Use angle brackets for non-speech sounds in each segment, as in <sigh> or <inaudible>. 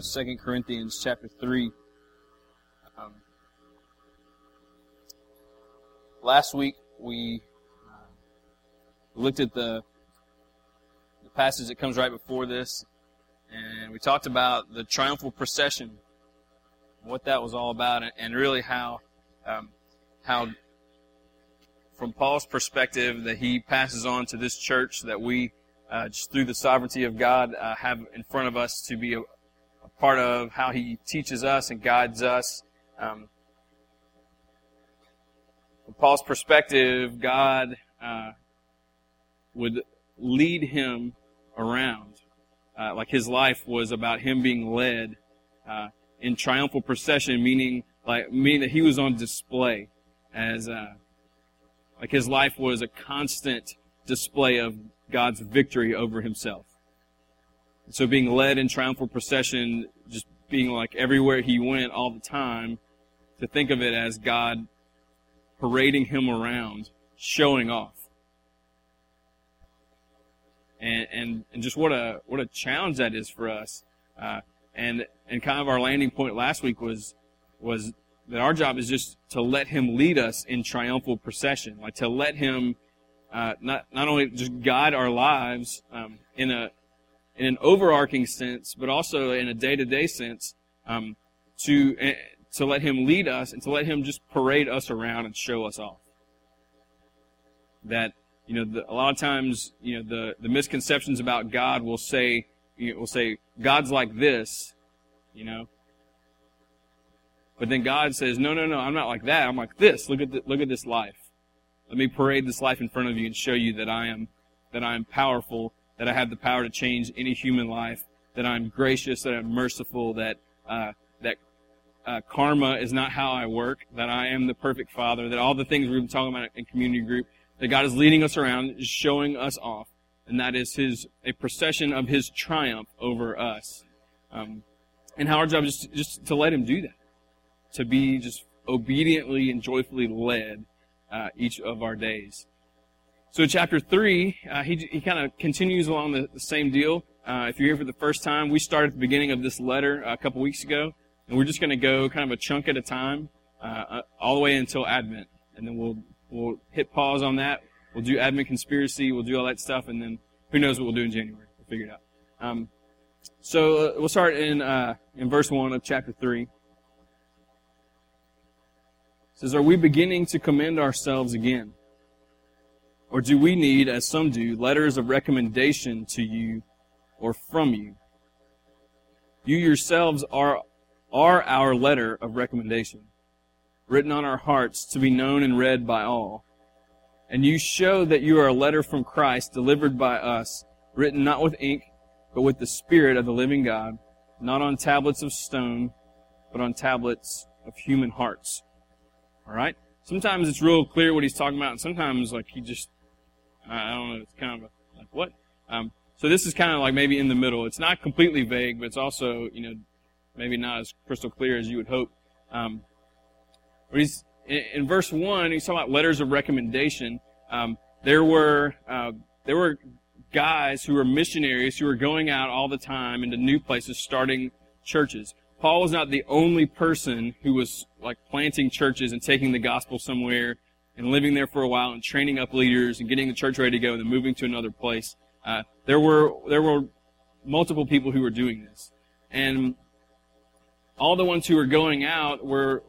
to 2 Corinthians chapter 3. Um, last week we uh, looked at the, the passage that comes right before this, and we talked about the triumphal procession, what that was all about, and really how um, how from Paul's perspective that he passes on to this church that we uh, just through the sovereignty of God uh, have in front of us to be a, part of how he teaches us and guides us. Um, from Paul's perspective, God uh, would lead him around. Uh, like his life was about him being led uh, in triumphal procession, meaning like meaning that he was on display as uh, like his life was a constant display of God's victory over himself. So being led in triumphal procession, just being like everywhere he went all the time, to think of it as God parading him around, showing off. And, and, and just what a, what a challenge that is for us. Uh, and, and kind of our landing point last week was, was that our job is just to let him lead us in triumphal procession, like to let him uh, not not only just guide our lives um, in a in an overarching sense, but also in a day to day sense, um, to uh, to let him lead us and to let him just parade us around and show us off. That you know, the, a lot of times, you know, the the misconceptions about God will say you know, will say God's like this, you know. But then God says, no, no, no, I'm not like that. I'm like this. Look at the, look at this life. Let me parade this life in front of you and show you that I am, that I am powerful, that I have the power to change any human life, that I'm gracious, that I'm merciful, that, uh, that, uh, karma is not how I work, that I am the perfect father, that all the things we've been talking about in community group, that God is leading us around, is showing us off, and that is His, a procession of His triumph over us. Um, and how our job is just, just to let Him do that. To be just obediently and joyfully led uh, each of our days. So chapter 3, uh, he, he kind of continues along the, the same deal. Uh, if you're here for the first time, we started at the beginning of this letter a couple weeks ago, and we're just going to go kind of a chunk at a time, uh, uh, all the way until Advent. And then we'll, we'll hit pause on that. We'll do Advent conspiracy, we'll do all that stuff, and then who knows what we'll do in January. We'll figure it out. Um, so uh, we'll start in, in verse 1 of chapter 3 It says, Are we beginning to commend ourselves again? Or do we need, as some do, letters of recommendation to you or from you? You yourselves are, are our letter of recommendation, written on our hearts to be known and read by all. And you show that you are a letter from Christ delivered by us, written not with ink, but with the Spirit of the living God, not on tablets of stone, but on tablets of human hearts. All right. Sometimes it's real clear what he's talking about, and sometimes like he just, I don't know, it's kind of like what. Um, so this is kind of like maybe in the middle. It's not completely vague, but it's also you know maybe not as crystal clear as you would hope. Um, but he's in, in, verse one. He's talking about letters of recommendation. Um, there were uh, there were guys who were missionaries who were going out all the time into new places, starting churches. Paul was not the only person who was like planting churches and taking the gospel somewhere and living there for a while and training up leaders and getting the church ready to go and then moving to another place. Uh, there were there were multiple people who were doing this, and all the ones who were going out were,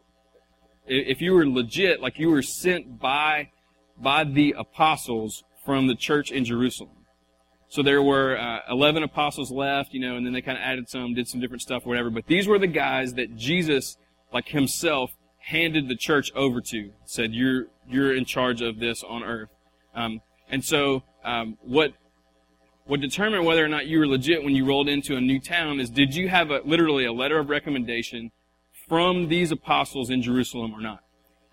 if you were legit, like you were sent by by the apostles from the church in Jerusalem. So there were uh, 11 apostles left, you know, and then they kind of added some, did some different stuff, whatever. But these were the guys that Jesus, like himself, handed the church over to. Said, "You're you're in charge of this on earth." Um, and so, um, what what determined whether or not you were legit when you rolled into a new town is did you have a, literally a letter of recommendation from these apostles in Jerusalem or not?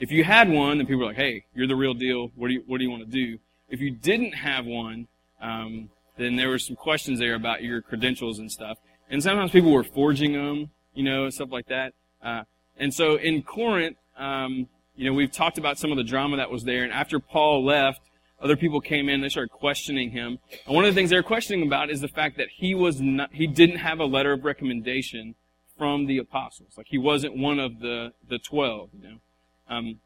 If you had one, then people were like, "Hey, you're the real deal. What do you what do you want to do?" If you didn't have one, um, then there were some questions there about your credentials and stuff. And sometimes people were forging them, you know, stuff like that. Uh, and so in Corinth, um, you know, we've talked about some of the drama that was there. And after Paul left, other people came in, they started questioning him. And one of the things they were questioning about is the fact that he was not, he didn't have a letter of recommendation from the apostles. Like he wasn't one of the, the twelve, you know. Um,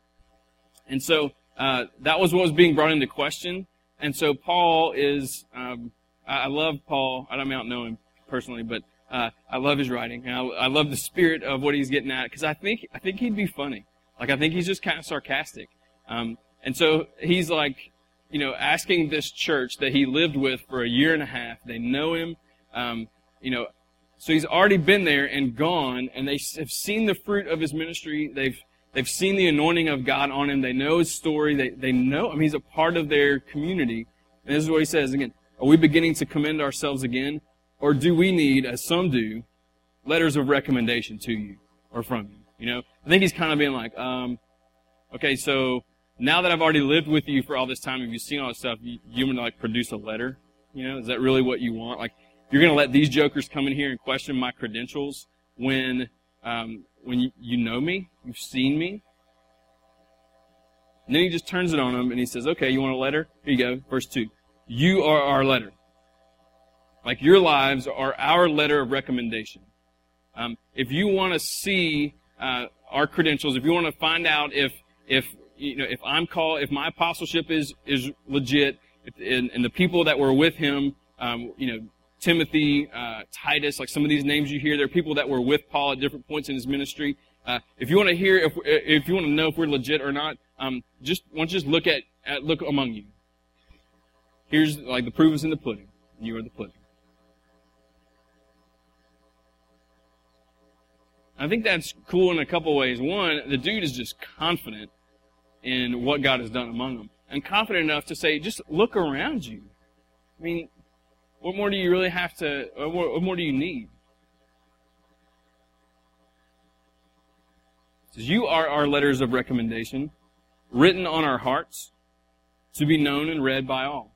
and so, uh, that was what was being brought into question. And so Paul is, um, I, love Paul. I don't, I don't know him personally, but, uh, I love his writing. I, I love the spirit of what he's getting at because I think, I think he'd be funny. Like I think he's just kind of sarcastic. Um, and so he's like, you know, asking this church that he lived with for a year and a half. They know him. Um, you know, so he's already been there and gone, and they have seen the fruit of his ministry. They've they've seen the anointing of God on him. They know his story. They they know. Mean, he's a part of their community. And this is what he says again. Are we beginning to commend ourselves again, or do we need, as some do, letters of recommendation to you or from you? You know, I think he's kind of being like, um, okay, so now that I've already lived with you for all this time, have you seen all this stuff? You, you want to like produce a letter? You know, is that really what you want? Like, you're going to let these jokers come in here and question my credentials when um, when you, you know me, you've seen me. And then he just turns it on them and he says, "Okay, you want a letter? Here you go, verse two. You are our letter. Like your lives are our letter of recommendation. Um, if you want to see uh, our credentials, if you want to find out if if you know if I'm called, if my apostleship is is legit, if, and, and, the people that were with him, um, you know, Timothy, uh, Titus, like some of these names you hear, there are people that were with Paul at different points in his ministry. Uh, if you want to hear, if if you want to know if we're legit or not, um, just want just look at, at look among you. Here's like the proof is in the pudding. You are the pudding. I think that's cool in a couple ways. One, the dude is just confident in what God has done among them. And confident enough to say, just look around you. I mean, what more do you really have to, what more, what more do you need? says, You are our letters of recommendation, written on our hearts, to be known and read by all.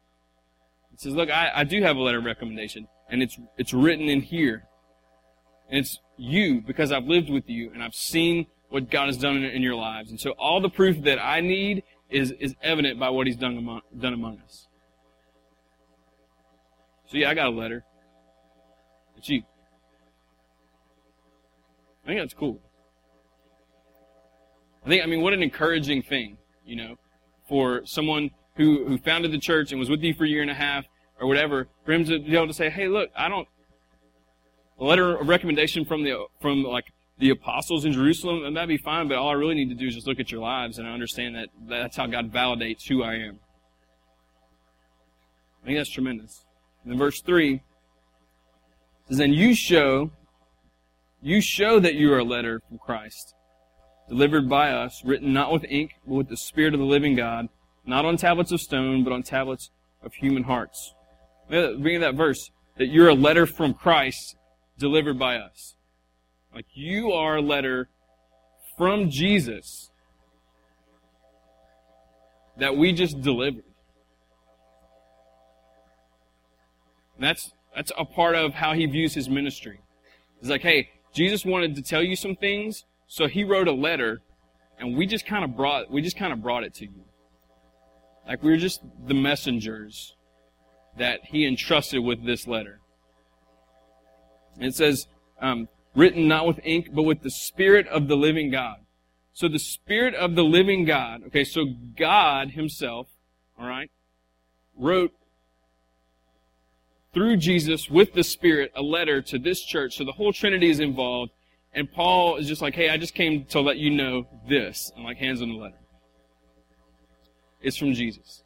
It says, Look, I, I do have a letter of recommendation, and it's, it's written in here. And it's you because I've lived with you and I've seen what God has done in, in your lives. And so all the proof that I need is, is evident by what He's done among, done among us. So yeah, I got a letter. It's you. I think that's cool. I think, I mean, what an encouraging thing, you know, for someone who, who founded the church and was with you for a year and a half or whatever, for him to be able to say, hey, look, I don't, a letter of recommendation from the from like the apostles in Jerusalem, and that'd be fine. But all I really need to do is just look at your lives and I understand that that's how God validates who I am. I think that's tremendous. And then verse three says, "And you show, you show that you are a letter from Christ, delivered by us, written not with ink, but with the Spirit of the living God, not on tablets of stone, but on tablets of human hearts." Bring that verse that you're a letter from Christ delivered by us. Like you are a letter from Jesus that we just delivered. And that's that's a part of how he views his ministry. It's like, hey, Jesus wanted to tell you some things, so he wrote a letter, and we just kind of brought we just kind of brought it to you. Like we were just the messengers that he entrusted with this letter. It says, um, written not with ink, but with the Spirit of the living God. So the Spirit of the living God, okay, so God Himself, alright, wrote through Jesus with the Spirit a letter to this church. So the whole Trinity is involved. And Paul is just like, hey, I just came to let you know this. And like hands on the letter. It's from Jesus.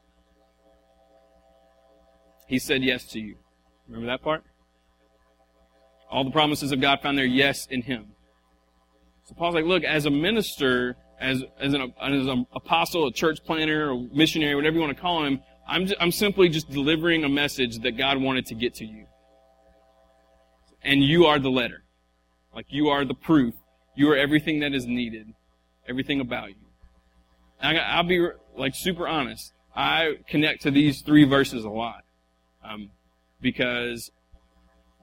He said yes to you. Remember that part? All the promises of God found their yes in him. So Paul's like, look, as a minister, as, as, an, as an apostle, a church planter, or missionary, whatever you want to call him, I'm, just, I'm simply just delivering a message that God wanted to get to you. And you are the letter. Like you are the proof. You are everything that is needed. Everything about you. And I, will be like super honest. I connect to these three verses a lot. Um, because,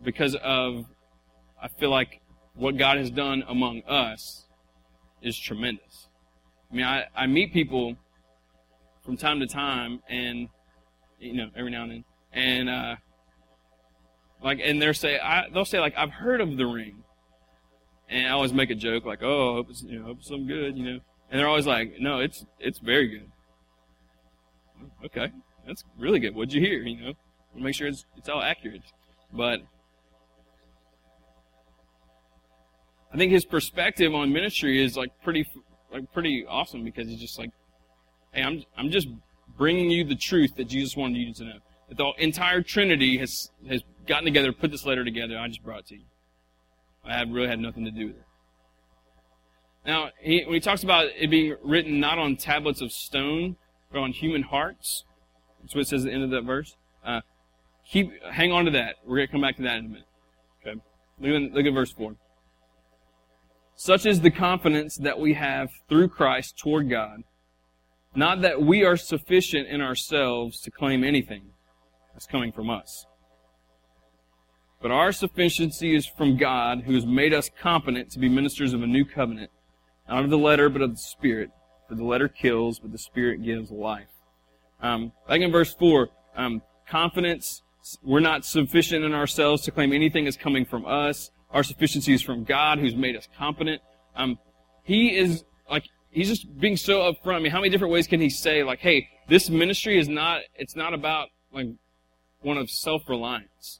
because of I feel like what God has done among us is tremendous. I mean, I, I meet people from time to time, and you know, every now and then, and uh, like, and they'll say, I, they'll say like, I've heard of the ring, and I always make a joke like, oh, I hope it's, you know, hope it's something good, you know, and they're always like, no, it's it's very good. Okay, that's really good. What'd you hear? You know, make sure it's it's all accurate, but. I think his perspective on ministry is like pretty, like pretty awesome because he's just like, hey, I'm I'm just bringing you the truth that Jesus wanted you to know. That the entire Trinity has has gotten together, put this letter together. I just brought it to you. I really had nothing to do with it. Now, he, when he talks about it being written not on tablets of stone, but on human hearts, that's what it says at the end of that verse. Uh, keep hang on to that. We're going to come back to that in a minute. Okay, look at, look at verse four. Such is the confidence that we have through Christ toward God not that we are sufficient in ourselves to claim anything that's coming from us. But our sufficiency is from God, who has made us competent to be ministers of a new covenant, not of the letter, but of the Spirit. For the letter kills, but the Spirit gives life. Um, like in verse 4, um, confidence, we're not sufficient in ourselves to claim anything is coming from us. Our sufficiency is from God, who's made us competent. Um, he is like he's just being so upfront. I mean, how many different ways can he say, like, hey, this ministry is not, it's not about, like, one of self-reliance.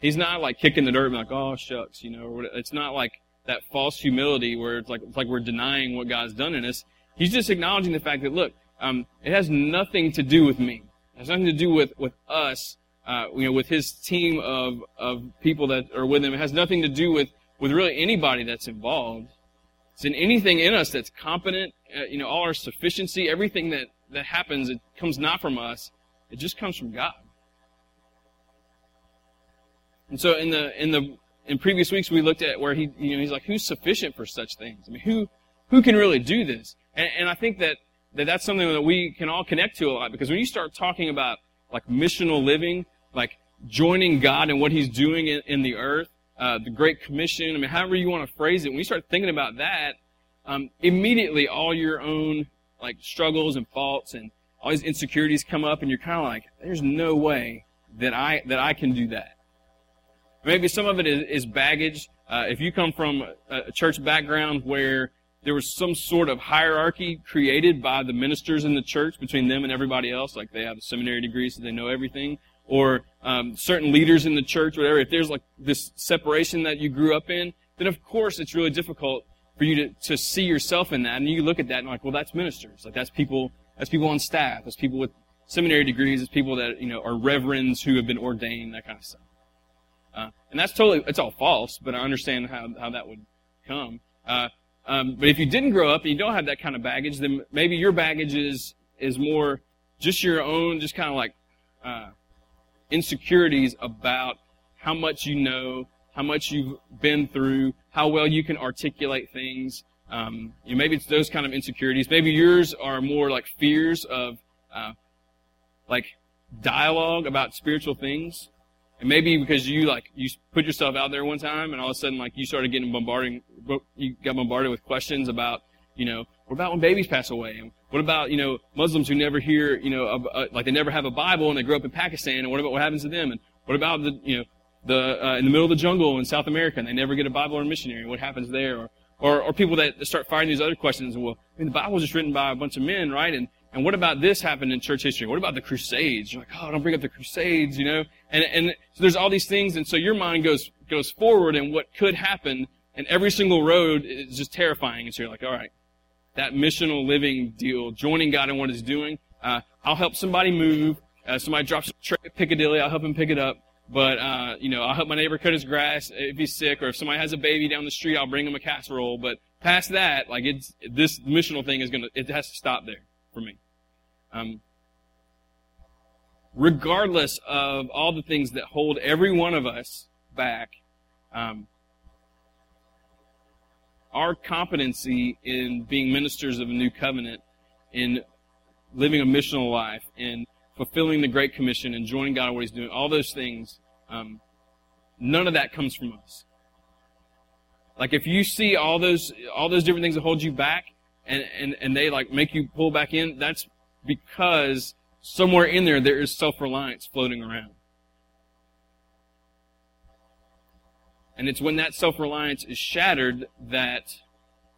He's not, like, kicking the dirt and like, oh, shucks, you know, it's not like that false humility where it's like, it's like we're denying what God's done in us. He's just acknowledging the fact that, look, um, it has nothing to do with me. It has nothing to do with, with us, uh, you know, with his team of, of people that are with him. It has nothing to do with with really anybody that's involved. It's in anything in us that's competent, uh, you know, all our sufficiency, everything that, that happens, it comes not from us. It just comes from God. And so in the, in the, in previous weeks we looked at where he, you know, he's like, who's sufficient for such things? I mean, who, who can really do this? And, and I think that, that that's something that we can all connect to a lot because when you start talking about like missional living, like joining God and what He's doing in, in the earth, uh, the Great Commission. I mean, however you want to phrase it. When you start thinking about that, um, immediately all your own like struggles and faults and all these insecurities come up, and you're kind of like, "There's no way that I that I can do that." Maybe some of it is, is baggage. Uh, if you come from a, a church background where there was some sort of hierarchy created by the ministers in the church between them and everybody else, like they have a seminary degree so they know everything, or um, certain leaders in the church, whatever, if there's like this separation that you grew up in, then of course it's really difficult for you to, to see yourself in that. And you look at that and like, well, that's ministers. Like that's people, that's people on staff. That's people with seminary degrees. That's people that, you know, are reverends who have been ordained, that kind of stuff. Uh, and that's totally, it's all false, but I understand how, how that would come. Uh, um, but if you didn't grow up and you don't have that kind of baggage, then maybe your baggage is, is more just your own, just kind of like, uh, insecurities about how much you know, how much you've been through, how well you can articulate things. Um, you know, maybe it's those kind of insecurities. Maybe yours are more like fears of, uh, like dialogue about spiritual things. And maybe because you like you put yourself out there one time, and all of a sudden like you started getting bombarding, you got bombarded with questions about, you know, what about when babies pass away? And what about, you know, Muslims who never hear, you know, a, a, like they never have a Bible and they grow up in Pakistan and what about what happens to them? And what about the, you know, the, uh, in the middle of the jungle in South America and they never get a Bible or a missionary? What happens there? Or, or, or people that start firing these other questions. Well, I mean, the Bible was just written by a bunch of men, right? And, and what about this happened in church history? What about the Crusades? You're like, oh, don't bring up the Crusades, you know? And, and so there's all these things, and so your mind goes, goes forward and what could happen, and every single road is just terrifying. And so you're like, all right, that missional living deal, joining God in what He's doing. Uh, I'll help somebody move. Uh, somebody drops a tray at Piccadilly, I'll help him pick it up. But uh, you know, I'll help my neighbor cut his grass if he's sick, or if somebody has a baby down the street, I'll bring him a casserole. But past that, like it's this missional thing is gonna, it has to stop there for me. Um, regardless of all the things that hold every one of us back, um, our competency in being ministers of a new covenant, in living a missional life, in fulfilling the Great Commission and joining God in what He's doing, all those things, um, none of that comes from us. Like if you see all those all those different things that hold you back and, and, and they like make you pull back in, that's because somewhere in there there is self-reliance floating around. And it's when that self-reliance is shattered that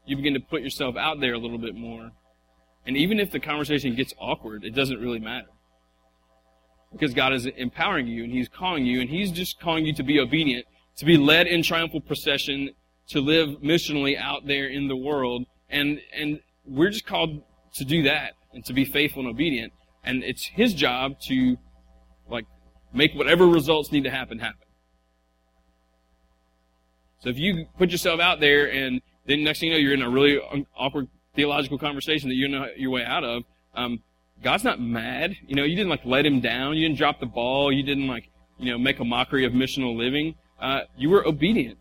you begin to put yourself out there a little bit more. And even if the conversation gets awkward, it doesn't really matter. Because God is empowering you and He's calling you and He's just calling you to be obedient, to be led in triumphal procession, to live missionally out there in the world. And, and we're just called to do that and to be faithful and obedient. And it's His job to, like, make whatever results need to happen happen. So if you put yourself out there and then next thing you know, you're in a really awkward theological conversation that you know your way out of. Um, God's not mad. You know, you didn't like let him down. You didn't drop the ball. You didn't like, you know, make a mockery of missional living. Uh, you were obedient.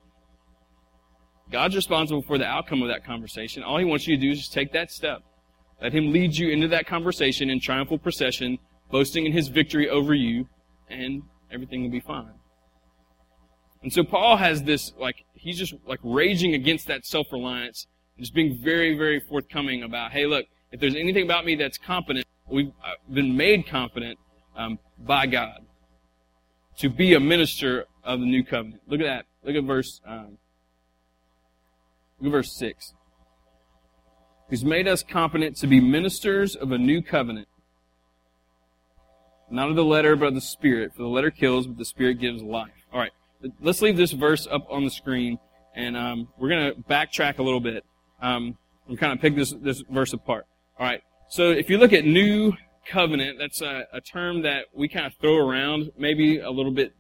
God's responsible for the outcome of that conversation. All he wants you to do is just take that step. Let him lead you into that conversation in triumphal procession, boasting in his victory over you, and everything will be fine. And so Paul has this, like, he's just like raging against that self-reliance just being very, very forthcoming about, hey, look, if there's anything about me that's competent, we've uh, been made competent um, by God to be a minister of the new covenant. Look at that. Look at verse. Um, look at verse six. He's made us competent to be ministers of a new covenant, not of the letter, but of the Spirit. For the letter kills, but the Spirit gives life. Let's leave this verse up on the screen, and um, we're going to backtrack a little bit um, and kind of pick this, this verse apart. All right. So if you look at new covenant, that's a, a term that we kind of throw around maybe a little bit,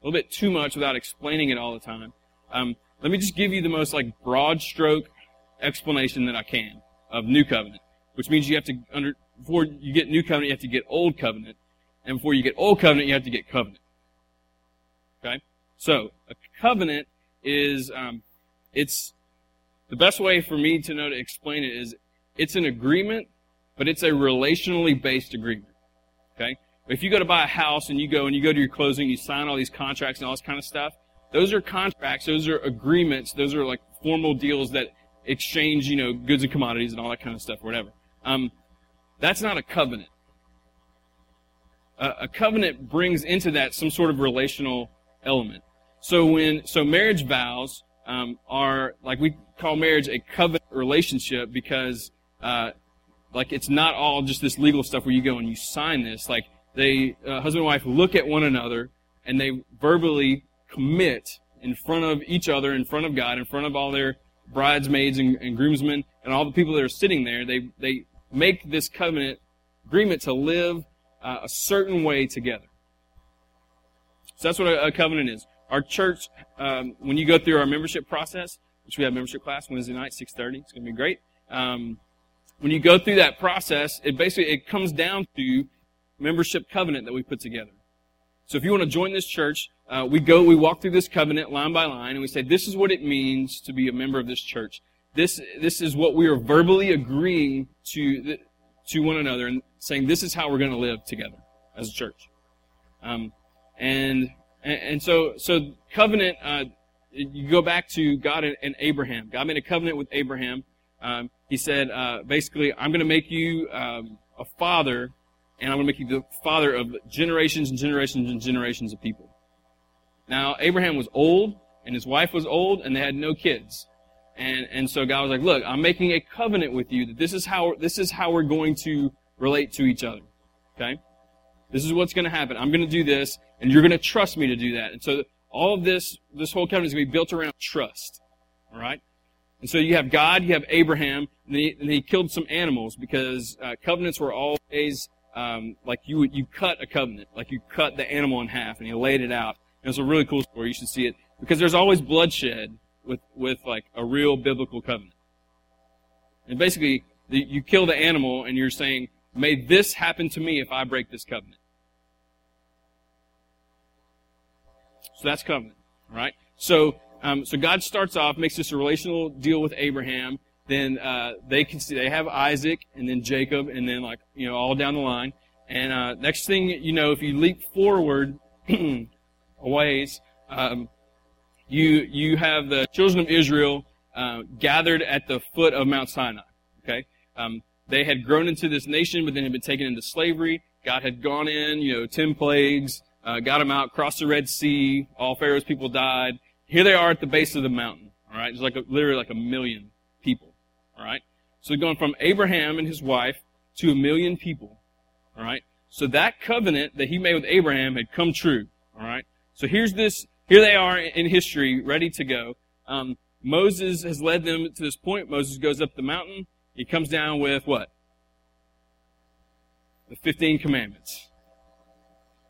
a little bit too much without explaining it all the time. Um, let me just give you the most like broad stroke explanation that I can of new covenant, which means you have to under before you get new covenant, you have to get old covenant, and before you get old covenant, you have to get covenant. So, a covenant is, um, it's, the best way for me to know to explain it is, it's an agreement, but it's a relationally based agreement. Okay? If you go to buy a house and you go and you go to your closing, you sign all these contracts and all this kind of stuff, those are contracts, those are agreements, those are like formal deals that exchange, you know, goods and commodities and all that kind of stuff, whatever. Um, that's not a covenant. A, a covenant brings into that some sort of relational element. So when so marriage vows um, are like we call marriage a covenant relationship because uh, like it's not all just this legal stuff where you go and you sign this. Like they uh, husband and wife look at one another and they verbally commit in front of each other, in front of God, in front of all their bridesmaids and, and groomsmen and all the people that are sitting there. They they make this covenant agreement to live uh, a certain way together. So that's what a, a covenant is. Our church, um, when you go through our membership process, which we have membership class Wednesday night, 6.30, it's going to be great. Um, when you go through that process, it basically, it comes down to membership covenant that we put together. So if you want to join this church, uh, we go, we walk through this covenant line by line, and we say, this is what it means to be a member of this church. This, this is what we are verbally agreeing to, to one another and saying, this is how we're going to live together as a church. Um, and, and, and, so, so covenant, uh, you go back to God and, and, Abraham. God made a covenant with Abraham. Um, he said, uh, basically, I'm going to make you um, a father, and I'm going to make you the father of generations and generations and generations of people. Now, Abraham was old, and his wife was old, and they had no kids. And, and so God was like, look, I'm making a covenant with you that this is how, this is how we're going to relate to each other. Okay? This is what's going to happen. I'm going to do this, and you're going to trust me to do that. And so all of this, this whole covenant is going to be built around trust. All right? And so you have God, you have Abraham, and he, and he killed some animals because uh, covenants were always um, like you you cut a covenant, like you cut the animal in half and you laid it out. And it's a really cool story. You should see it because there's always bloodshed with with like a real biblical covenant. And basically, the, you kill the animal and you're saying, "May this happen to me if I break this covenant." So that's covenant, right? So, um, so God starts off, makes this a relational deal with Abraham. Then uh, they can see they have Isaac, and then Jacob, and then like you know all down the line. And uh, next thing you know, if you leap forward <clears throat> a ways, um, you you have the children of Israel uh, gathered at the foot of Mount Sinai. Okay, um, they had grown into this nation, but then had been taken into slavery. God had gone in, you know, ten plagues, uh, got them out, crossed the Red Sea. All Pharaoh's people died. Here they are at the base of the mountain. All right, it's like a, literally like a million people. All right, so going from Abraham and his wife to a million people. All right, so that covenant that he made with Abraham had come true. All right, so here's this. Here they are in history, ready to go. Um, Moses has led them to this point. Moses goes up the mountain. He comes down with what? The 15 commandments.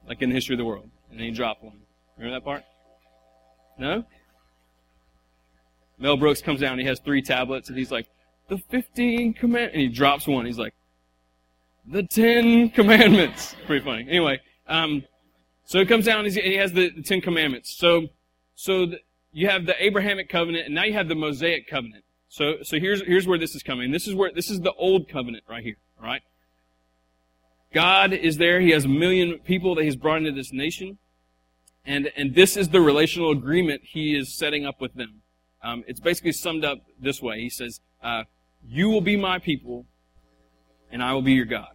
Like in the history of the world. And then he dropped one. Remember that part? No? Mel Brooks comes down, he has three tablets, and he's like, the 15 commandments. And he drops one. He's like, the 10 commandments. <laughs> Pretty funny. Anyway, um, so he comes down, and he has the, the 10 commandments. So, so the, you have the Abrahamic covenant, and now you have the Mosaic covenant. So, so here's, here's where this is coming. This is where, this is the old covenant right here, right? God is there. He has a million people that he's brought into this nation. And, and this is the relational agreement he is setting up with them. Um, it's basically summed up this way. He says, uh, you will be my people, and I will be your God.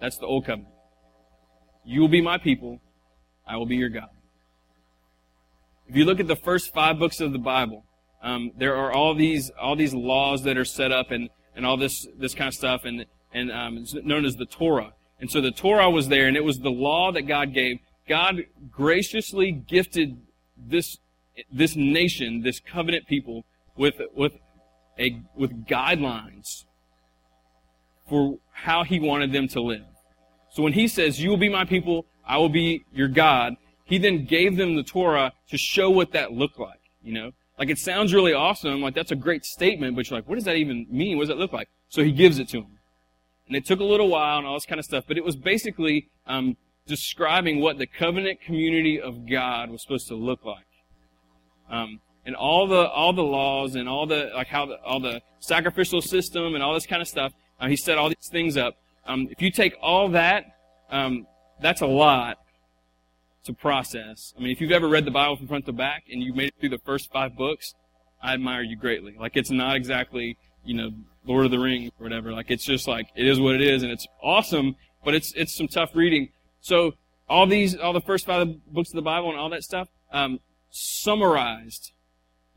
That's the old covenant. You will be my people, I will be your God. If you look at the first five books of the Bible, um, there are all these all these laws that are set up and, and all this this kind of stuff and and um, it's known as the Torah. And so the Torah was there, and it was the law that God gave. God graciously gifted this this nation, this covenant people, with with a with guidelines for how He wanted them to live. So when He says, "You will be my people, I will be your God," He then gave them the Torah to show what that looked like. You know, like it sounds really awesome, like that's a great statement, but you're like, what does that even mean? What does that look like? So he gives it to them. And it took a little while and all this kind of stuff, but it was basically um, describing what the covenant community of God was supposed to look like. Um, and all the all the laws and all the like how the, all the sacrificial system and all this kind of stuff. Uh, he set all these things up. Um, if you take all that, um, that's a lot to process. I mean, if you've ever read the Bible from front to back and you made it through the first five books, I admire you greatly. Like, it's not exactly, you know, Lord of the Rings or whatever. Like, it's just like, it is what it is and it's awesome, but it's, it's some tough reading. So, all these, all the first five books of the Bible and all that stuff, um, summarized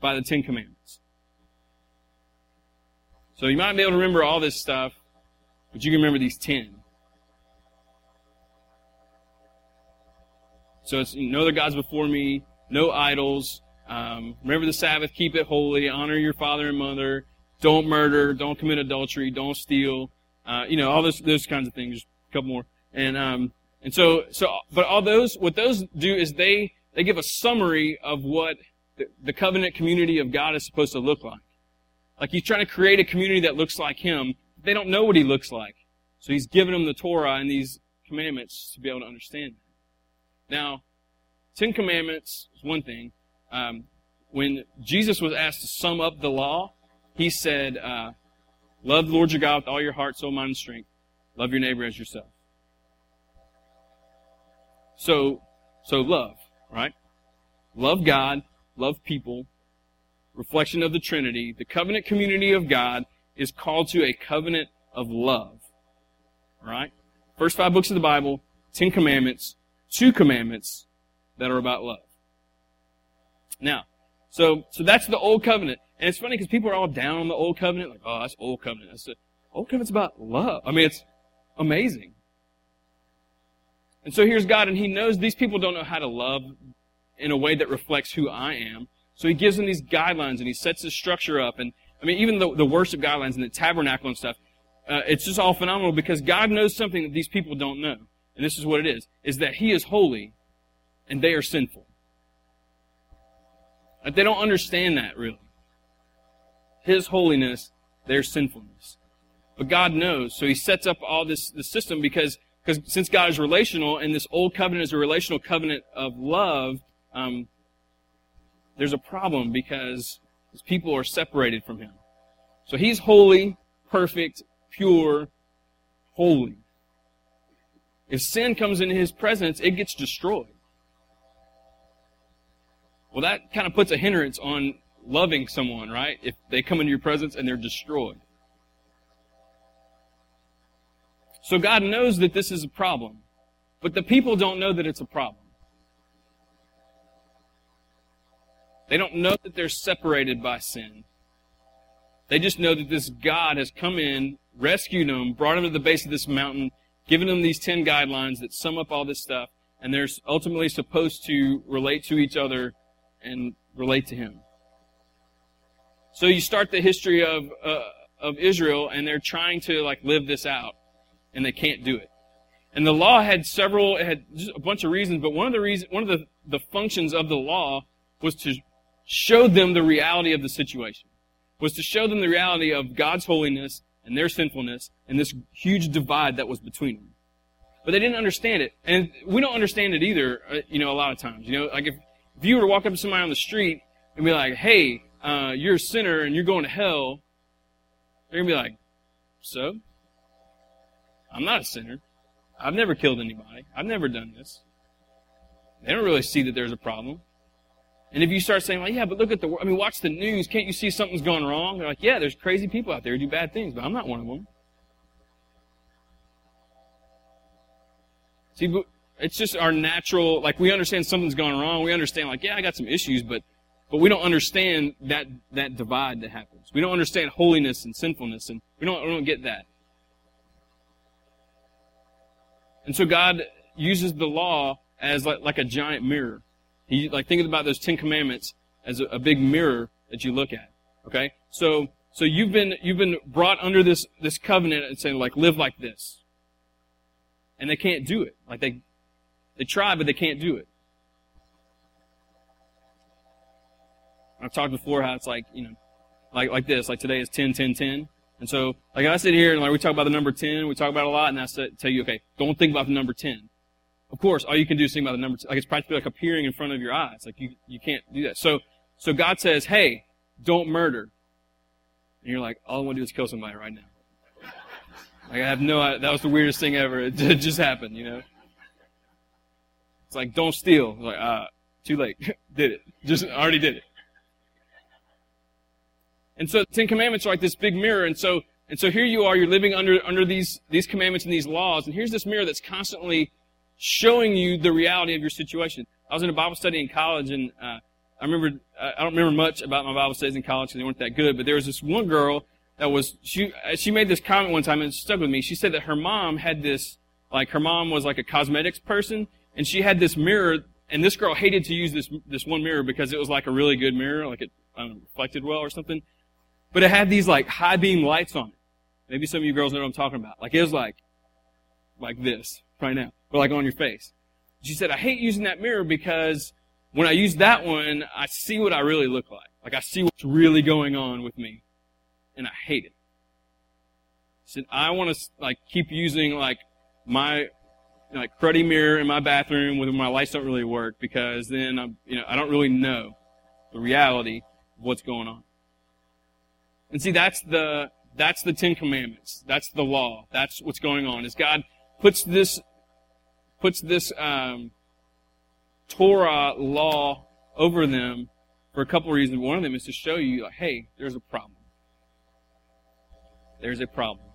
by the Ten Commandments. So you might be able to remember all this stuff, but you can remember these ten. So it's no other gods before me, no idols. Um, remember the Sabbath, keep it holy, honor your father and mother, don't murder, don't commit adultery, don't steal. Uh, you know, all those those kinds of things. A couple more, and um, and so so, but all those what those do is they they give a summary of what the, the covenant community of God is supposed to look like. Like he's trying to create a community that looks like him. They don't know what he looks like, so he's giving them the Torah and these commandments to be able to understand. Now, Ten Commandments is one thing. Um, when Jesus was asked to sum up the law, he said, uh, Love the Lord your God with all your heart, soul, mind, and strength. Love your neighbor as yourself. So, so love, right? Love God, love people, reflection of the Trinity. The covenant community of God is called to a covenant of love. Right? First five books of the Bible, Ten Commandments, two commandments that are about love. Now, so so that's the old covenant, and it's funny because people are all down on the old covenant, like, oh, that's old covenant. That's old covenant's about love. I mean, it's amazing. And so here's God, and He knows these people don't know how to love in a way that reflects who I am. So He gives them these guidelines, and He sets this structure up. And I mean, even the, the worship guidelines and the tabernacle and stuff, uh, it's just all phenomenal because God knows something that these people don't know and this is what it is, is that he is holy and they are sinful. Like they don't understand that really. His holiness, their sinfulness. But God knows, so he sets up all this, this system because, because since God is relational and this old covenant is a relational covenant of love, um, there's a problem because his people are separated from him. So he's holy, perfect, pure, holy. If sin comes into his presence, it gets destroyed. Well, that kind of puts a hindrance on loving someone, right? If they come into your presence and they're destroyed. So God knows that this is a problem. But the people don't know that it's a problem. They don't know that they're separated by sin. They just know that this God has come in, rescued them, brought them to the base of this mountain, given them these 10 guidelines that sum up all this stuff, and they're ultimately supposed to relate to each other and relate to Him. So you start the history of, uh, of Israel, and they're trying to like live this out, and they can't do it. And the law had several, it had a bunch of reasons, but one of the reasons, one of the, the functions of the law was to show them the reality of the situation. Was to show them the reality of God's holiness and their sinfulness and this huge divide that was between them. But they didn't understand it. And we don't understand it either, uh, you know, a lot of times. You know, like if, if you were to walk up to somebody on the street and be like, hey, uh, you're a sinner and you're going to hell, they're going to be like, so? I'm not a sinner. I've never killed anybody. I've never done this. They don't really see that there's a problem. And if you start saying, well, yeah, but look at the, I mean, watch the news. Can't you see something's going wrong? They're like, yeah, there's crazy people out there who do bad things, but I'm not one of them. See, it's just our natural, like we understand something's gone wrong. We understand, like, yeah, I got some issues, but, but we don't understand that, that divide that happens. We don't understand holiness and sinfulness, and we don't, we don't get that. And so God uses the law as like, like a giant mirror. He, like, thinking about those Ten Commandments as a, a big mirror that you look at. Okay? So, so you've been, you've been brought under this, this covenant and saying, like, live like this. And they can't do it. Like, they, they try, but they can't do it. I've talked before how it's like, you know, like, like this, like today is 10, 10, 10. And so, like I sit here and like we talk about the number 10, we talk about a lot, and I say tell you, okay, don't think about the number 10. Of course, all you can do is think about the number, 10. like it's practically like appearing in front of your eyes. Like you, you can't do that. So, so God says, hey, don't murder. And you're like, all I want to do is kill somebody right now. Like I have no, that was the weirdest thing ever. It <laughs> just happened, you know? It's like, don't steal. like, ah, too late. <laughs> did it. Just already did it. And so Ten Commandments are like this big mirror. And so, and so here you are, you're living under, under these, these commandments and these laws. And here's this mirror that's constantly showing you the reality of your situation. I was in a Bible study in college, and uh, I remember I don't remember much about my Bible studies in college because they weren't that good. But there was this one girl that was she she made this comment one time and it stuck with me. She said that her mom had this like her mom was like a cosmetics person, and she had this mirror. And this girl hated to use this this one mirror because it was like a really good mirror, like it um, reflected well or something. But it had these like high beam lights on it. Maybe some of you girls know what I'm talking about. Like it was like like this right now or like on your face. She said, I hate using that mirror because when I use that one, I see what I really look like. Like I see what's really going on with me. And I hate it. She said, I want to like keep using like my like cruddy mirror in my bathroom when my lights don't really work because then I'm, you know, I don't really know the reality of what's going on. And see, that's the, that's the Ten Commandments. That's the law. That's what's going on. Is God puts this puts this um, Torah law over them for a couple of reasons. One of them is to show you, like, hey, there's a problem. There's a problem.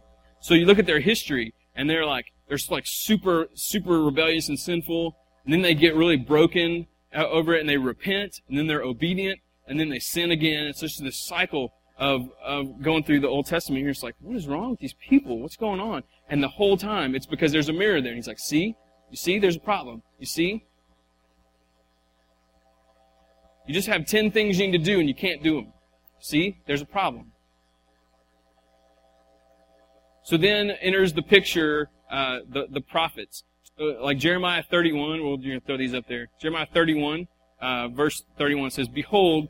So you look at their history, and they're like, they're like super, super rebellious and sinful, and then they get really broken uh, over it, and they repent, and then they're obedient, and then they sin again. It's just this cycle of, of going through the Old Testament. You're just like, what is wrong with these people? What's going on? And the whole time, it's because there's a mirror there. And he's like, see, you see, there's a problem. You see? You just have 10 things you need to do and you can't do them. See? There's a problem. So then enters the picture uh, the, the prophets. Like Jeremiah 31, we'll throw these up there. Jeremiah 31, uh, verse 31 says, Behold,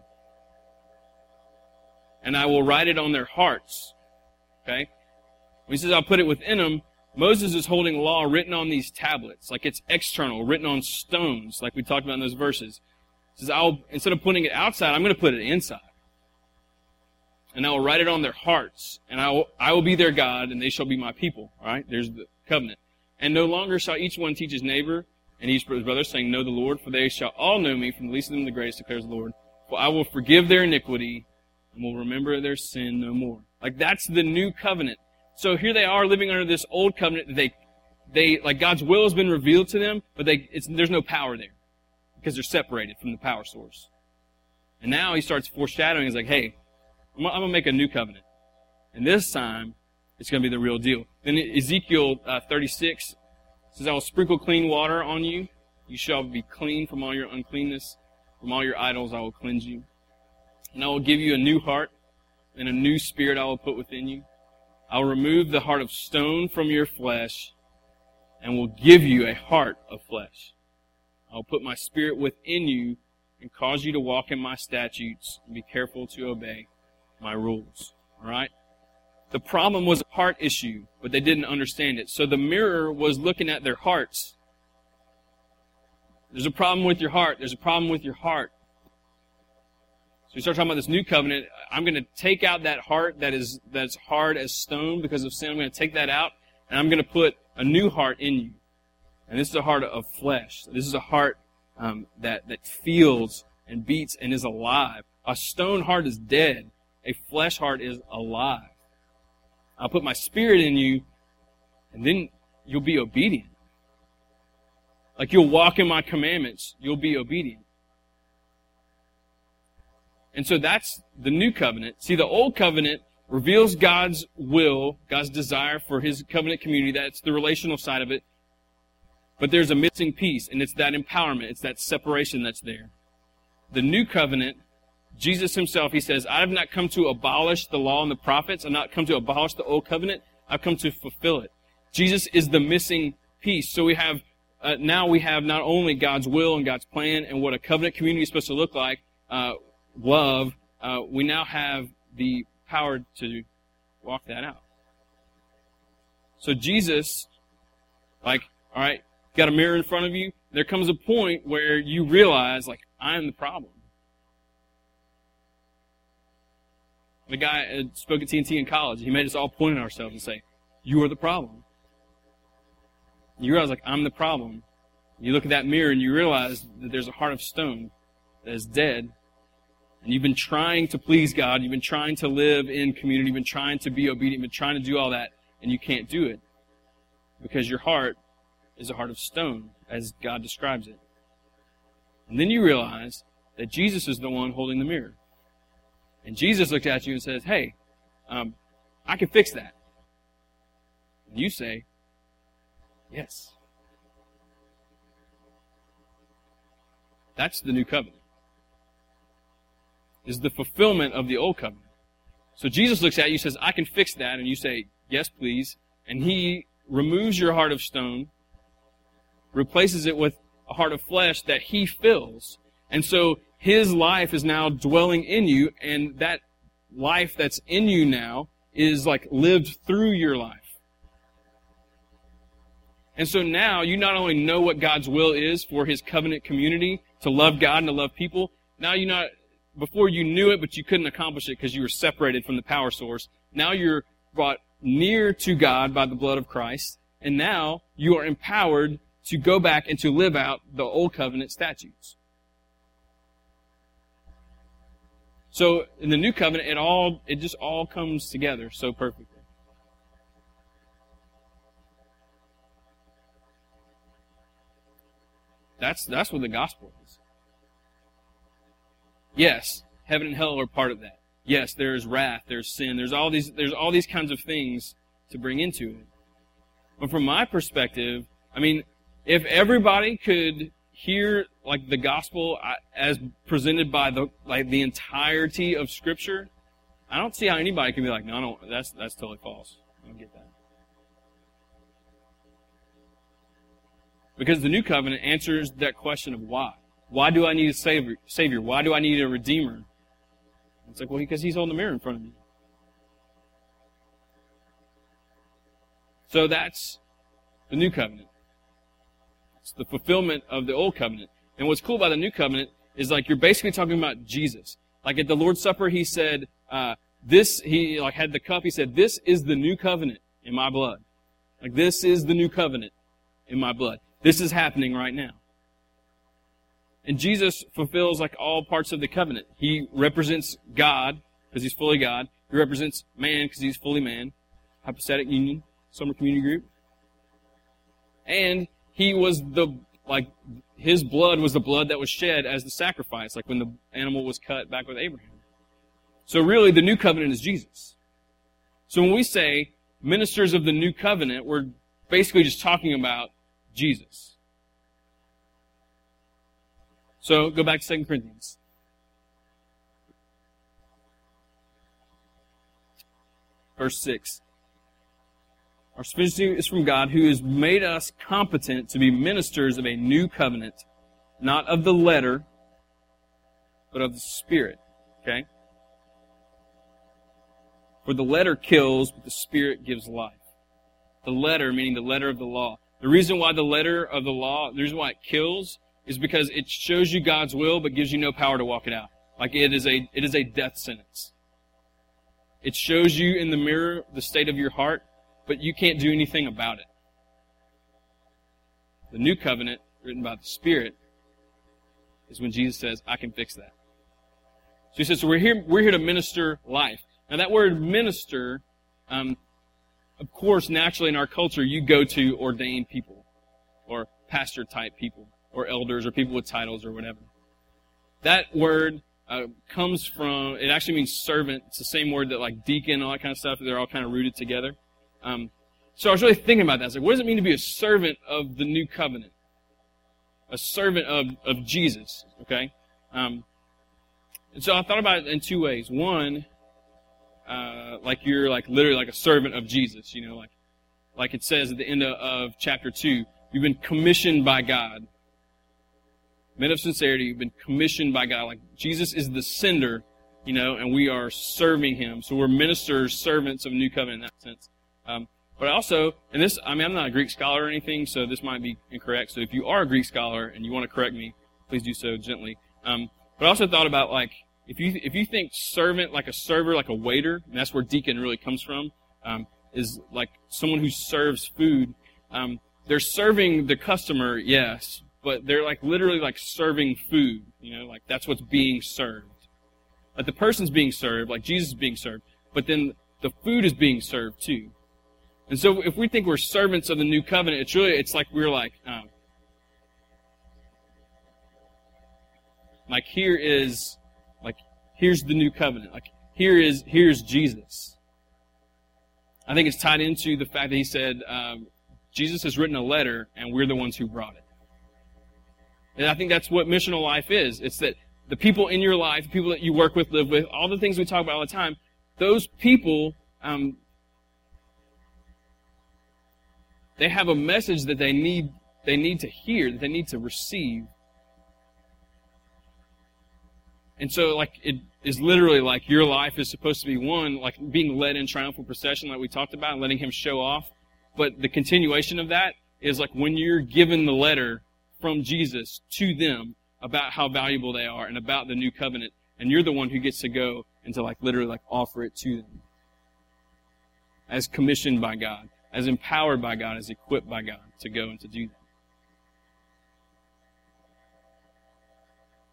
and I will write it on their hearts. Okay? When he says I'll put it within them, Moses is holding law written on these tablets, like it's external, written on stones, like we talked about in those verses. He says, I'll, instead of putting it outside, I'm going to put it inside. And I will write it on their hearts, and I will, I will be their God, and they shall be my people. All right? There's the covenant. And no longer shall each one teach his neighbor and each brother, saying, Know the Lord, for they shall all know me, from the least of them to the greatest, declares the Lord. For I will forgive their iniquity, and will remember their sin no more. Like that's the new covenant. So here they are living under this old covenant. They, they, like God's will has been revealed to them, but they, there's no power there because they're separated from the power source. And now he starts foreshadowing. He's like, hey, I'm, I'm to make a new covenant. And this time, it's to be the real deal. Then Ezekiel uh, 36 says, I will sprinkle clean water on you. You shall be clean from all your uncleanness. From all your idols I will cleanse you. And I will give you a new heart, and a new spirit I will put within you. I'll remove the heart of stone from your flesh and will give you a heart of flesh. I'll put my spirit within you and cause you to walk in my statutes and be careful to obey my rules. Alright? The problem was a heart issue, but they didn't understand it. So the mirror was looking at their hearts. There's a problem with your heart. There's a problem with your heart. So we start talking about this new covenant. I'm going to take out that heart that is that's hard as stone because of sin. I'm going to take that out, and I'm going to put a new heart in you. And this is a heart of flesh. This is a heart um, that that feels and beats and is alive. A stone heart is dead. A flesh heart is alive. I'll put my spirit in you, and then you'll be obedient. Like you'll walk in my commandments. You'll be obedient. And so that's the new covenant. See, the old covenant reveals God's will, God's desire for his covenant community. That's the relational side of it. But there's a missing piece, and it's that empowerment. It's that separation that's there. The new covenant, Jesus himself, he says, I have not come to abolish the law and the prophets. I've not come to abolish the old covenant. I've come to fulfill it. Jesus is the missing piece. So we have, uh, now we have not only God's will and God's plan and what a covenant community is supposed to look like, uh, love, uh, we now have the power to walk that out. So Jesus, like, all right, got a mirror in front of you. There comes a point where you realize, like, I am the problem. The guy spoke at TNT in college. He made us all point at ourselves and say, "You are the problem." You realize, like, I'm the problem. You look at that mirror and you realize that there's a heart of stone that is dead and you've been trying to please God, you've been trying to live in community, you've been trying to be obedient, you've been trying to do all that, and you can't do it because your heart is a heart of stone, as God describes it. And then you realize that Jesus is the one holding the mirror. And Jesus looks at you and says, Hey, um, I can fix that. And you say, Yes. That's the new covenant is the fulfillment of the old covenant. So Jesus looks at you, says, I can fix that, and you say, Yes, please. And he removes your heart of stone, replaces it with a heart of flesh that he fills. And so his life is now dwelling in you, and that life that's in you now is like lived through your life. And so now you not only know what God's will is for his covenant community, to love God and to love people, now you not before you knew it, but you couldn't accomplish it because you were separated from the power source. Now you're brought near to God by the blood of Christ, and now you are empowered to go back and to live out the old covenant statutes. So in the new covenant, it all it just all comes together so perfectly. That's that's what the gospel. Yes, heaven and hell are part of that. Yes, there's wrath, there's sin, there's all these, there's all these kinds of things to bring into it. But from my perspective, I mean, if everybody could hear like the gospel as presented by the like the entirety of Scripture, I don't see how anybody can be like, no, don't. That's that's totally false. I don't get that. Because the new covenant answers that question of why. Why do I need a savior? Savior? Why do I need a redeemer? It's like, well, because he's holding the mirror in front of me. So that's the new covenant. It's the fulfillment of the old covenant. And what's cool about the new covenant is like you're basically talking about Jesus. Like at the Lord's Supper, he said, uh, this, he like had the cup, he said, this is the new covenant in my blood. Like this is the new covenant in my blood. This is happening right now. And Jesus fulfills like all parts of the covenant. He represents God because he's fully God. He represents man because he's fully man. Hypostatic union, summer community group. And he was the, like, his blood was the blood that was shed as the sacrifice, like when the animal was cut back with Abraham. So really, the new covenant is Jesus. So when we say ministers of the new covenant, we're basically just talking about Jesus. So go back to 2 Corinthians. Verse 6. Our sufficiency is from God, who has made us competent to be ministers of a new covenant, not of the letter, but of the Spirit. Okay? For the letter kills, but the Spirit gives life. The letter, meaning the letter of the law. The reason why the letter of the law, the reason why it kills, is because it shows you God's will, but gives you no power to walk it out. Like it is a, it is a death sentence. It shows you in the mirror the state of your heart, but you can't do anything about it. The new covenant, written by the Spirit, is when Jesus says, I can fix that. So he says, so we're here, we're here to minister life. Now that word minister, um, of course, naturally in our culture, you go to ordained people, or pastor type people, or elders, or people with titles, or whatever. That word uh, comes from, it actually means servant. It's the same word that like deacon, all that kind of stuff, they're all kind of rooted together. Um, so I was really thinking about that. I was like, what does it mean to be a servant of the new covenant? A servant of, of Jesus, okay? Um, and so I thought about it in two ways. One, uh, like you're like literally like a servant of Jesus, you know, like, like it says at the end of, of chapter two, you've been commissioned by God. Men of sincerity, who've been commissioned by God. Like Jesus is the sender, you know, and we are serving Him. So we're ministers, servants of new covenant in that sense. Um, but also, and this, I mean, I'm not a Greek scholar or anything, so this might be incorrect. So if you are a Greek scholar and you want to correct me, please do so gently. Um, but I also thought about like, if you, if you think servant like a server, like a waiter, and that's where deacon really comes from, um, is like someone who serves food. Um, they're serving the customer, yes, but they're like literally like serving food. You know, like that's what's being served. Like the person's being served, like Jesus is being served, but then the food is being served too. And so if we think we're servants of the new covenant, it's really, it's like we're like, um, like here is, like, here's the new covenant. Like, here is, here's Jesus. I think it's tied into the fact that he said, um, Jesus has written a letter and we're the ones who brought it. And I think that's what missional life is. It's that the people in your life, the people that you work with, live with, all the things we talk about all the time, those people, um, they have a message that they need they need to hear, that they need to receive. And so like it is literally like your life is supposed to be one, like being led in triumphal procession like we talked about, letting him show off. But the continuation of that is like when you're given the letter from Jesus to them about how valuable they are and about the new covenant, and you're the one who gets to go and to like literally like offer it to them. As commissioned by God as empowered by God, as equipped by God to go and to do that.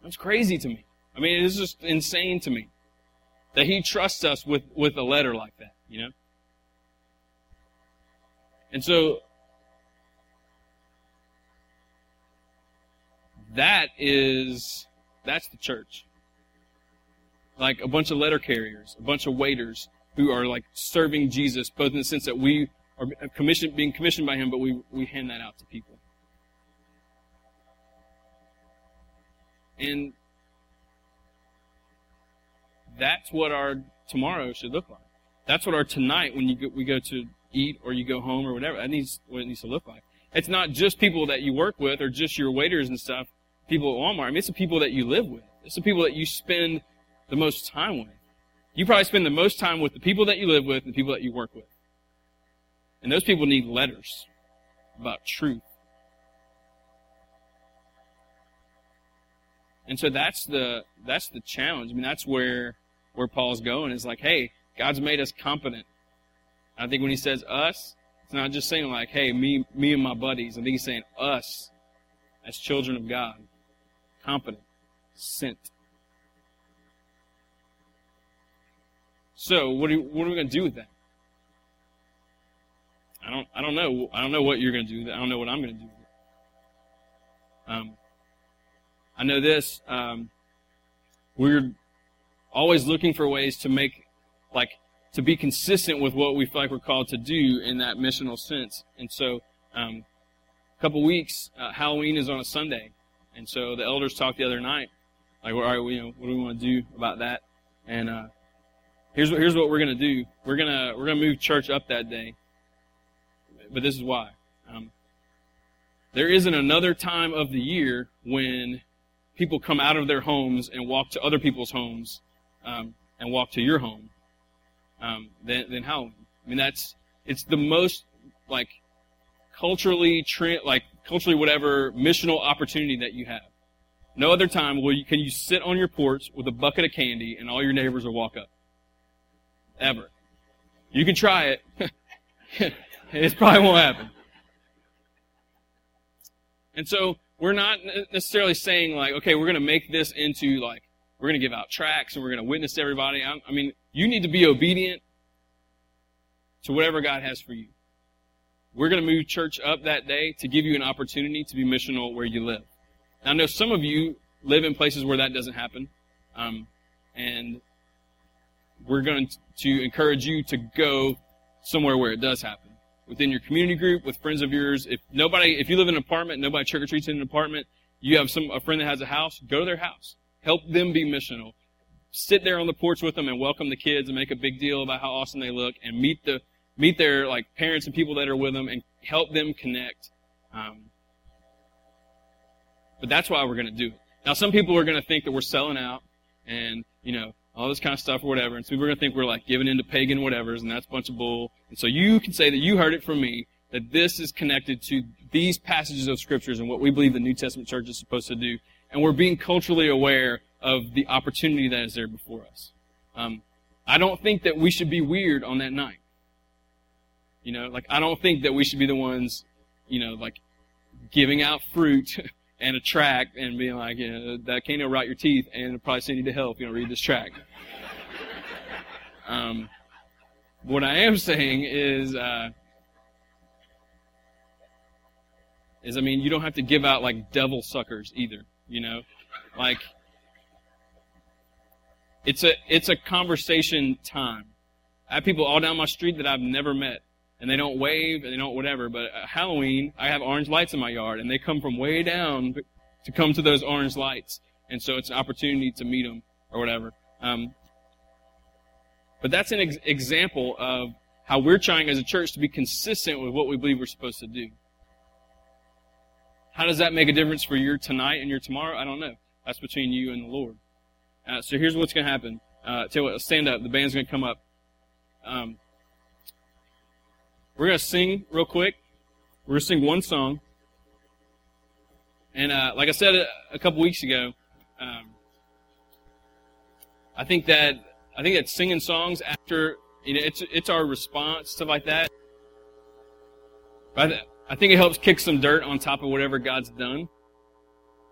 That's crazy to me. I mean, it is just insane to me that He trusts us with, with a letter like that, you know? And so, that is, that's the church. Like a bunch of letter carriers, a bunch of waiters who are like serving Jesus, both in the sense that we are commissioned, being commissioned by Him, but we, we hand that out to people. And that's what our tomorrow should look like. That's what our tonight, when you go, we go to eat or you go home or whatever, that needs what it needs to look like. It's not just people that you work with or just your waiters and stuff, people at Walmart. I mean, it's the people that you live with. It's the people that you spend the most time with. You probably spend the most time with the people that you live with and the people that you work with. And those people need letters about truth. And so that's the that's the challenge. I mean, that's where where Paul's going is like, hey, God's made us competent. I think when he says us, it's not just saying like, hey, me me and my buddies. I think he's saying us as children of God, sent. So what are, what are we going to do with that? I don't I don't know I don't know what you're going to do. With it. I don't know what I'm going to do. With it. Um, I know this. Um, we're always looking for ways to make, like, to be consistent with what we feel like we're called to do in that missional sense. And so, um, a couple weeks, uh, Halloween is on a Sunday, and so the elders talked the other night, like, all right, you know, what do we want to do about that? And uh, here's what here's what we're gonna do. We're gonna we're gonna move church up that day. But this is why. Um, there isn't another time of the year when people come out of their homes and walk to other people's homes um, and walk to your home um, than, than Halloween. I mean, that's it's the most like culturally tra- like culturally whatever missional opportunity that you have. No other time will you, can you sit on your porch with a bucket of candy and all your neighbors will walk up. Ever. You can try it. <laughs> it probably won't happen. And so we're not necessarily saying like, okay, we're going to make this into like, we're going to give out tracts and we're going to witness everybody. I mean, you need to be obedient to whatever God has for you. We're going to move church up that day to give you an opportunity to be missional where you live. Now, I know some of you live in places where that doesn't happen. Um, and we're going to encourage you to go somewhere where it does happen within your community group with friends of yours. If nobody, if you live in an apartment, nobody trick or treats in an apartment, you have some a friend that has a house, go to their house. Help them be missional. Sit there on the porch with them and welcome the kids and make a big deal about how awesome they look and meet the meet their like parents and people that are with them and help them connect. Um, but that's why we're going to do it. Now, some people are going to think that we're selling out and you know all this kind of stuff or whatever. And so we're going to think we're like giving into pagan whatevers, and that's a bunch of bull. And so you can say that you heard it from me, that this is connected to these passages of scriptures and what we believe the New Testament church is supposed to do. And we're being culturally aware of the opportunity that is there before us. Um, I don't think that we should be weird on that night. You know, like I don't think that we should be the ones, you know, like giving out fruit <laughs> and a tract and being like, you know, that can't rot your teeth and probably send you to help. you don't read this tract. um, what I am saying is, uh, is I mean, you don't have to give out like devil suckers either, you know, like it's a it's a conversation time. I have people all down my street that I've never met and they don't wave and they don't whatever. But Halloween, I have orange lights in my yard, and they come from way down to come to those orange lights, and so it's an opportunity to meet them or whatever. Um, but that's an ex- example of how we're trying as a church to be consistent with what we believe we're supposed to do. How does that make a difference for your tonight and your tomorrow? I don't know. That's between you and the Lord. Uh, so here's what's going to happen. Uh, tell you what, stand up. The band's going to come up. Um, we're going to sing real quick. We're going to sing one song. And uh, like I said a, a couple weeks ago, um, I think that I think that singing songs after you know it's it's our response stuff like that. But I, I think it helps kick some dirt on top of whatever God's done.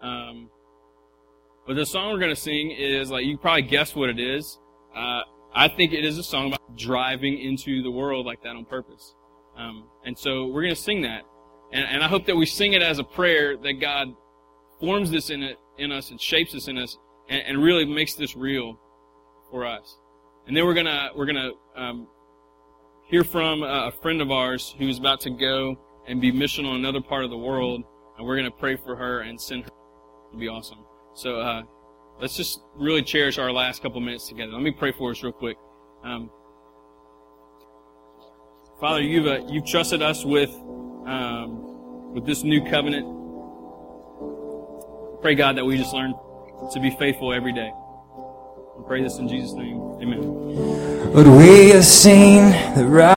Um, but the song we're going to sing is like you probably guess what it is. Uh, I think it is a song about driving into the world like that on purpose. Um, and so we're going to sing that. And, and, I hope that we sing it as a prayer that God forms this in it in us and shapes this in us and, and really makes this real for us. And then we're gonna we're gonna um, hear from a, a friend of ours who's about to go and be missional in another part of the world, and we're gonna pray for her and send her. to be awesome. So uh, let's just really cherish our last couple minutes together. Let me pray for us real quick. Um, Father, you've uh, you've trusted us with um, with this new covenant. Pray God that we just learn to be faithful every day. We pray this in Jesus' name. Amen. But we have seen the